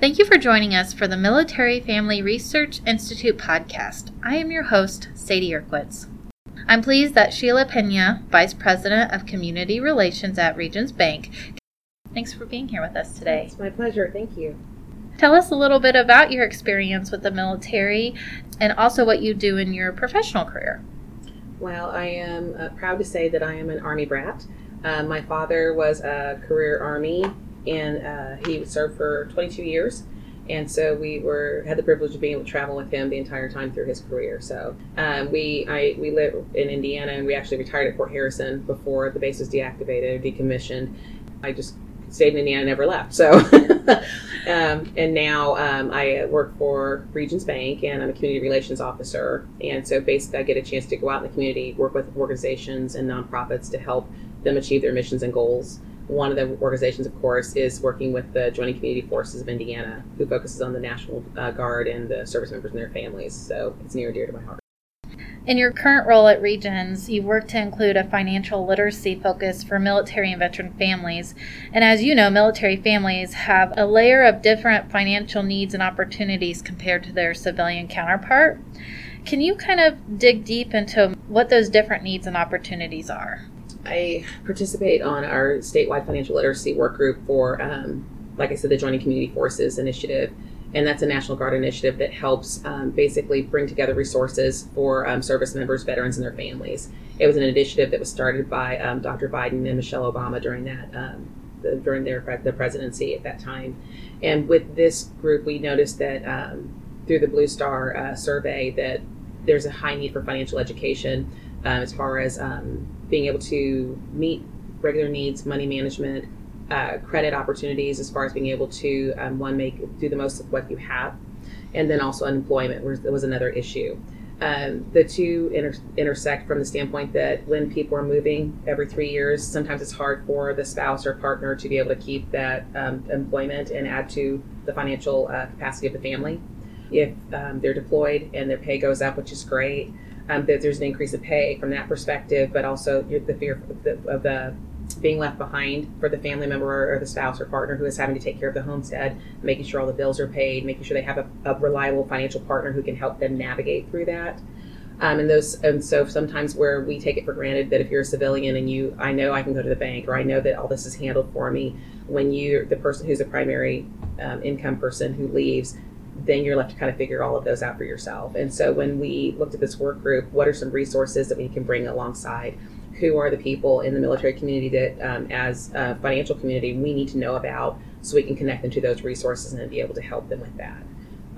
Thank you for joining us for the Military Family Research Institute podcast. I am your host, Sadie Erkwitz. I'm pleased that Sheila Pena, Vice President of Community Relations at Regions Bank, thanks for being here with us today. It's my pleasure. Thank you. Tell us a little bit about your experience with the military and also what you do in your professional career. Well, I am uh, proud to say that I am an Army brat. Uh, my father was a career Army and uh, he served for 22 years. And so we were had the privilege of being able to travel with him the entire time through his career. So um, we I we live in Indiana and we actually retired at Fort Harrison before the base was deactivated, or decommissioned. I just stayed in Indiana, never left. So, um, and now um, I work for Regions Bank, and I'm a community relations officer. And so, basically, I get a chance to go out in the community, work with organizations and nonprofits to help them achieve their missions and goals. One of the organizations, of course, is working with the Joining Community Forces of Indiana, who focuses on the National uh, Guard and the service members and their families. So it's near and dear to my heart. In your current role at Regions, you work to include a financial literacy focus for military and veteran families. And as you know, military families have a layer of different financial needs and opportunities compared to their civilian counterpart. Can you kind of dig deep into what those different needs and opportunities are? I participate on our statewide financial literacy work group for, um, like I said, the Joining Community Forces Initiative. And that's a National Guard initiative that helps um, basically bring together resources for um, service members, veterans, and their families. It was an initiative that was started by um, Dr. Biden and Michelle Obama during that um, the, during their the presidency at that time. And with this group, we noticed that um, through the Blue Star uh, survey that there's a high need for financial education um, as far as um, being able to meet regular needs, money management, uh, credit opportunities, as far as being able to um, one make do the most of what you have, and then also unemployment was, was another issue. Um, the two inter- intersect from the standpoint that when people are moving every three years, sometimes it's hard for the spouse or partner to be able to keep that um, employment and add to the financial uh, capacity of the family. If um, they're deployed and their pay goes up, which is great, um, that there's an increase of pay from that perspective, but also the fear of the, of the being left behind for the family member or the spouse or partner who is having to take care of the homestead, making sure all the bills are paid, making sure they have a, a reliable financial partner who can help them navigate through that. Um, and those, and so sometimes where we take it for granted that if you're a civilian and you, I know I can go to the bank or I know that all this is handled for me. When you, the person who's a primary um, income person who leaves, then you're left to kind of figure all of those out for yourself. And so when we looked at this work group, what are some resources that we can bring alongside? Who are the people in the military community that, um, as a financial community, we need to know about so we can connect them to those resources and be able to help them with that?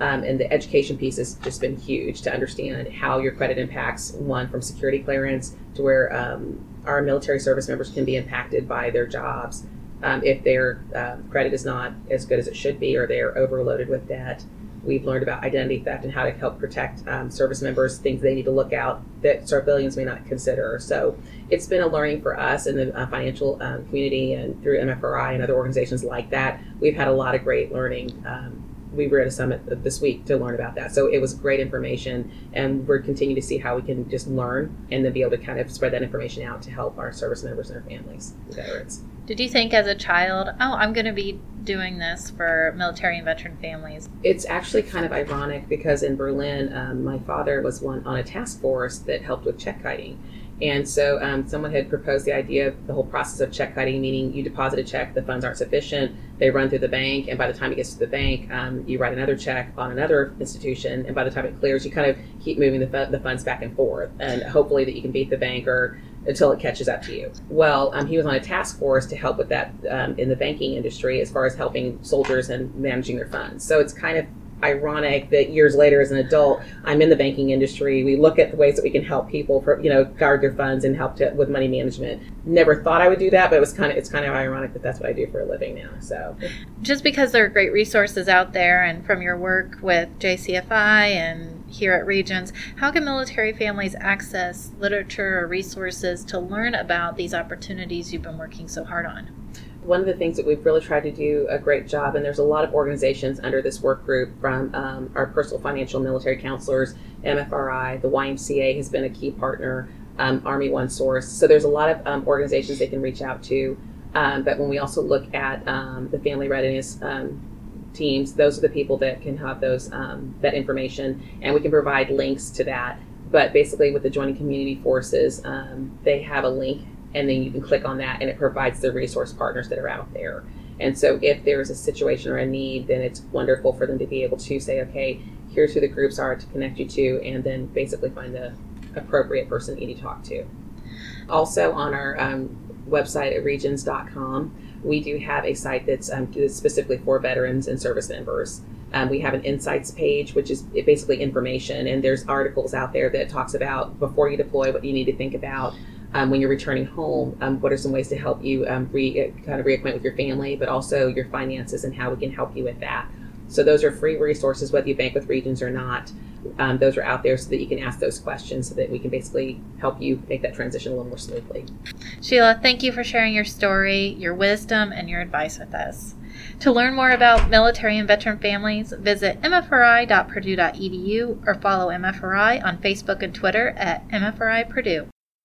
Um, and the education piece has just been huge to understand how your credit impacts one from security clearance to where um, our military service members can be impacted by their jobs um, if their uh, credit is not as good as it should be or they're overloaded with debt. We've learned about identity theft and how to help protect um, service members, things they need to look out that civilians may not consider. So it's been a learning for us in the uh, financial um, community and through MFRI and other organizations like that. We've had a lot of great learning. Um, we were at a summit this week to learn about that. So it was great information, and we're continuing to see how we can just learn and then be able to kind of spread that information out to help our service members and their families, veterans. Did you think as a child, oh, I'm going to be doing this for military and veteran families? It's actually kind of ironic because in Berlin, um, my father was one on a task force that helped with check kiting. And so um, someone had proposed the idea of the whole process of check kiting, meaning you deposit a check, the funds aren't sufficient, they run through the bank, and by the time it gets to the bank, um, you write another check on another institution, and by the time it clears, you kind of keep moving the, the funds back and forth, and hopefully that you can beat the bank or until it catches up to you. Well, um, he was on a task force to help with that um, in the banking industry as far as helping soldiers and managing their funds. So it's kind of ironic that years later as an adult i'm in the banking industry we look at the ways that we can help people for, you know guard their funds and help to, with money management never thought i would do that but it was kind of it's kind of ironic that that's what i do for a living now so just because there are great resources out there and from your work with jcfi and here at Regions, how can military families access literature or resources to learn about these opportunities you've been working so hard on? One of the things that we've really tried to do a great job, and there's a lot of organizations under this work group from um, our personal financial military counselors, MFRI, the YMCA has been a key partner, um, Army One Source. So there's a lot of um, organizations they can reach out to. Um, but when we also look at um, the family readiness um, teams, those are the people that can have those um, that information, and we can provide links to that. But basically, with the Joining Community Forces, um, they have a link, and then you can click on that, and it provides the resource partners that are out there. And so, if there's a situation or a need, then it's wonderful for them to be able to say, okay, here's who the groups are to connect you to, and then basically find the appropriate person that you need to talk to. Also, on our um, website at regions.com, we do have a site that's um, specifically for veterans and service members. Um, we have an insights page, which is basically information, and there's articles out there that talks about before you deploy what you need to think about. Um, when you're returning home, um, what are some ways to help you um, re, kind of reacquaint with your family, but also your finances and how we can help you with that. So those are free resources, whether you bank with Regions or not. Um, those are out there so that you can ask those questions so that we can basically help you make that transition a little more smoothly. Sheila, thank you for sharing your story, your wisdom, and your advice with us. To learn more about military and veteran families, visit mfri.purdue.edu or follow MFRI on Facebook and Twitter at MFRI Purdue.